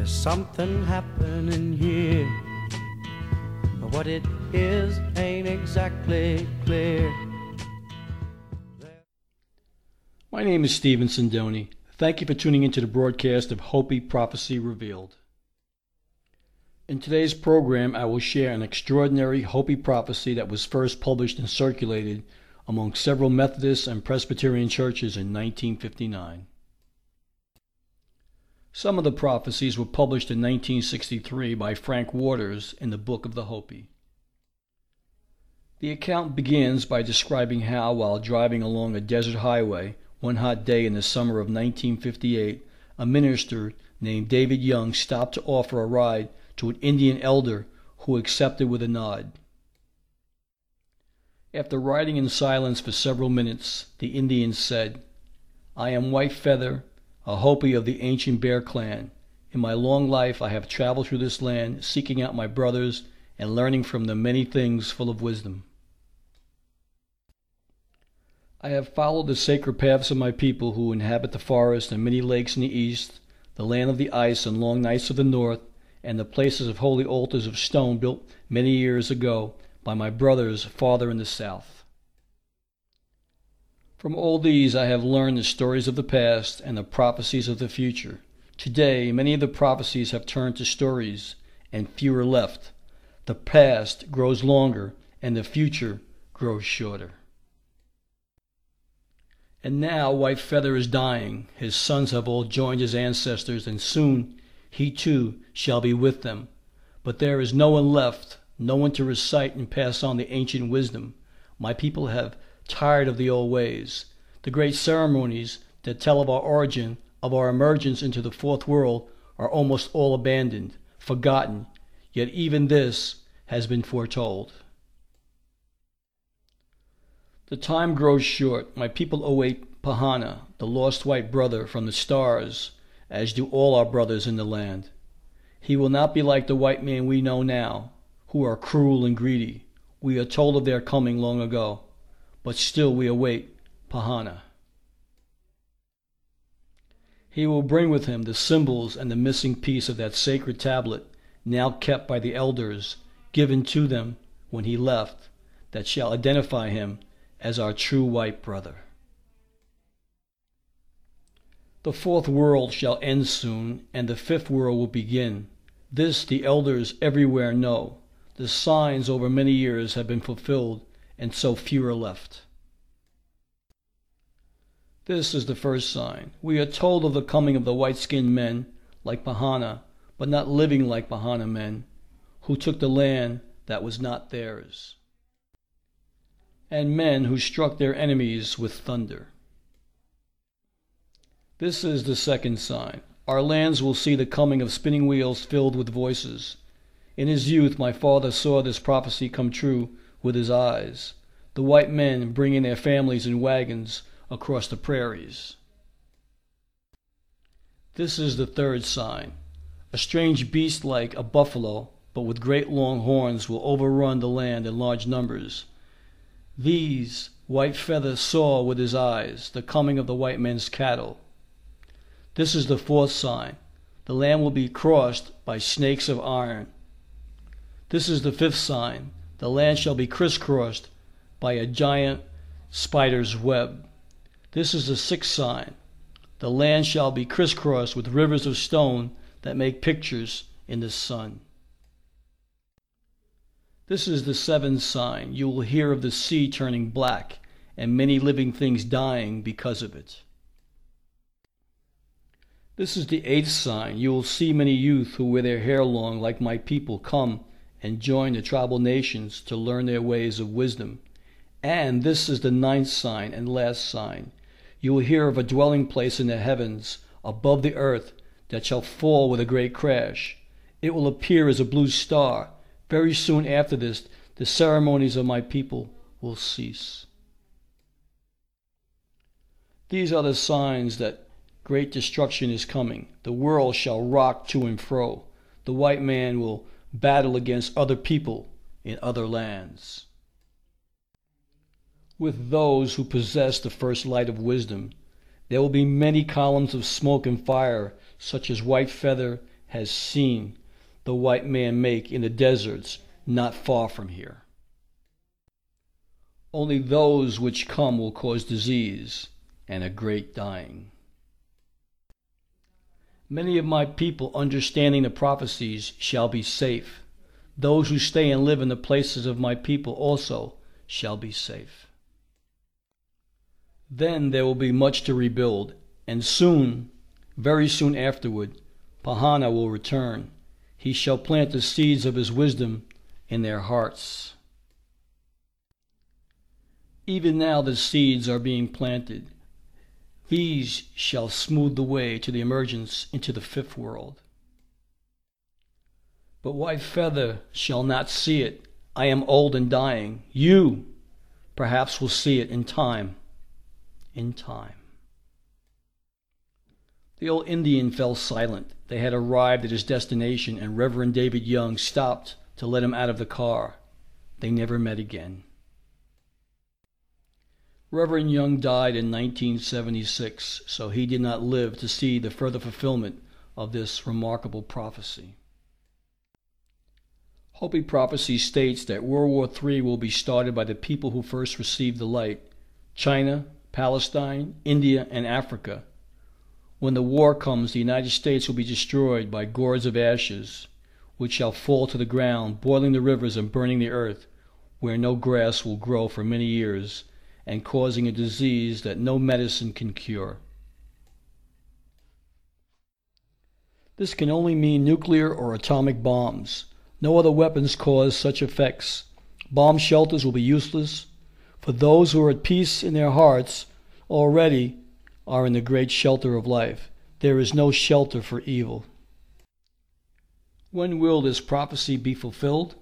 There's something happening here. But what it is ain't exactly clear. My name is Stephen Sindoni. Thank you for tuning into the broadcast of Hopi Prophecy Revealed. In today's program, I will share an extraordinary Hopi prophecy that was first published and circulated among several Methodist and Presbyterian churches in 1959. Some of the prophecies were published in 1963 by Frank Waters in the Book of the Hopi. The account begins by describing how, while driving along a desert highway one hot day in the summer of 1958, a minister named David Young stopped to offer a ride to an Indian elder who accepted with a nod. After riding in silence for several minutes, the Indian said, I am White Feather, a Hopi of the ancient Bear clan. In my long life I have traveled through this land, seeking out my brothers and learning from them many things full of wisdom. I have followed the sacred paths of my people who inhabit the forest and many lakes in the east, the land of the ice and long nights of the north, and the places of holy altars of stone built many years ago by my brothers farther in the south. From all these I have learned the stories of the past and the prophecies of the future. Today, many of the prophecies have turned to stories, and fewer left. The past grows longer, and the future grows shorter. And now White Feather is dying. His sons have all joined his ancestors, and soon he too shall be with them. But there is no one left, no one to recite and pass on the ancient wisdom. My people have tired of the old ways. The great ceremonies that tell of our origin, of our emergence into the fourth world, are almost all abandoned, forgotten, yet even this has been foretold. The time grows short. My people await Pahana, the lost white brother from the stars, as do all our brothers in the land. He will not be like the white man we know now, who are cruel and greedy. We are told of their coming long ago, but still we await Pahana. He will bring with him the symbols and the missing piece of that sacred tablet, now kept by the elders, given to them when he left, that shall identify him as our true white brother. The fourth world shall end soon, and the fifth world will begin. This the elders everywhere know. The signs over many years have been fulfilled, and so few are left. This is the first sign. We are told of the coming of the white skinned men, like Bahana, but not living like Bahana men, who took the land that was not theirs, and men who struck their enemies with thunder. This is the second sign. Our lands will see the coming of spinning wheels filled with voices. In his youth my father saw this prophecy come true with his eyes, the white men bringing their families in wagons across the prairies. This is the third sign. A strange beast like a buffalo, but with great long horns, will overrun the land in large numbers. These White Feather saw with his eyes the coming of the white men's cattle. This is the fourth sign. The land will be crossed by snakes of iron. This is the fifth sign. The land shall be crisscrossed by a giant spider's web. This is the sixth sign. The land shall be crisscrossed with rivers of stone that make pictures in the sun. This is the seventh sign. You will hear of the sea turning black and many living things dying because of it. This is the eighth sign. You will see many youth who wear their hair long like my people come and join the tribal nations to learn their ways of wisdom. And this is the ninth sign and last sign. You will hear of a dwelling place in the heavens above the earth that shall fall with a great crash. It will appear as a blue star. Very soon after this, the ceremonies of my people will cease. These are the signs that Great destruction is coming. The world shall rock to and fro. The white man will battle against other people in other lands. With those who possess the first light of wisdom, there will be many columns of smoke and fire, such as White Feather has seen the white man make in the deserts not far from here. Only those which come will cause disease and a great dying. Many of my people, understanding the prophecies, shall be safe. Those who stay and live in the places of my people also shall be safe. Then there will be much to rebuild, and soon, very soon afterward, Pahana will return. He shall plant the seeds of his wisdom in their hearts. Even now the seeds are being planted. These shall smooth the way to the emergence into the fifth world. But White Feather shall not see it. I am old and dying. You, perhaps, will see it in time. In time. The old Indian fell silent. They had arrived at his destination, and Reverend David Young stopped to let him out of the car. They never met again. Reverend Young died in 1976, so he did not live to see the further fulfillment of this remarkable prophecy. Hopi prophecy states that World War III will be started by the people who first received the light China, Palestine, India, and Africa. When the war comes, the United States will be destroyed by gourds of ashes, which shall fall to the ground, boiling the rivers and burning the earth, where no grass will grow for many years, and causing a disease that no medicine can cure. This can only mean nuclear or atomic bombs. No other weapons cause such effects. Bomb shelters will be useless, for those who are at peace in their hearts already are in the great shelter of life. There is no shelter for evil. When will this prophecy be fulfilled?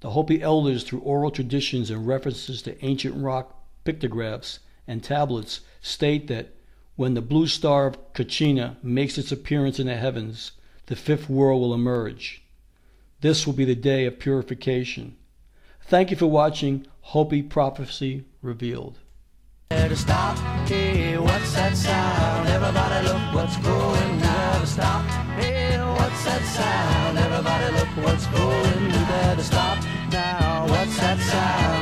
The Hopi elders, through oral traditions and references to ancient rock pictographs and tablets, state that when the blue star of Kachina makes its appearance in the heavens, the fifth world will emerge. This will be the day of purification. Thank you for watching Hopi Prophecy Revealed. Stop. Hey, what's that sound? Everybody look what's going. Stop. Hey, what's that sound? Everybody look what's going. Stop now. What's that sound?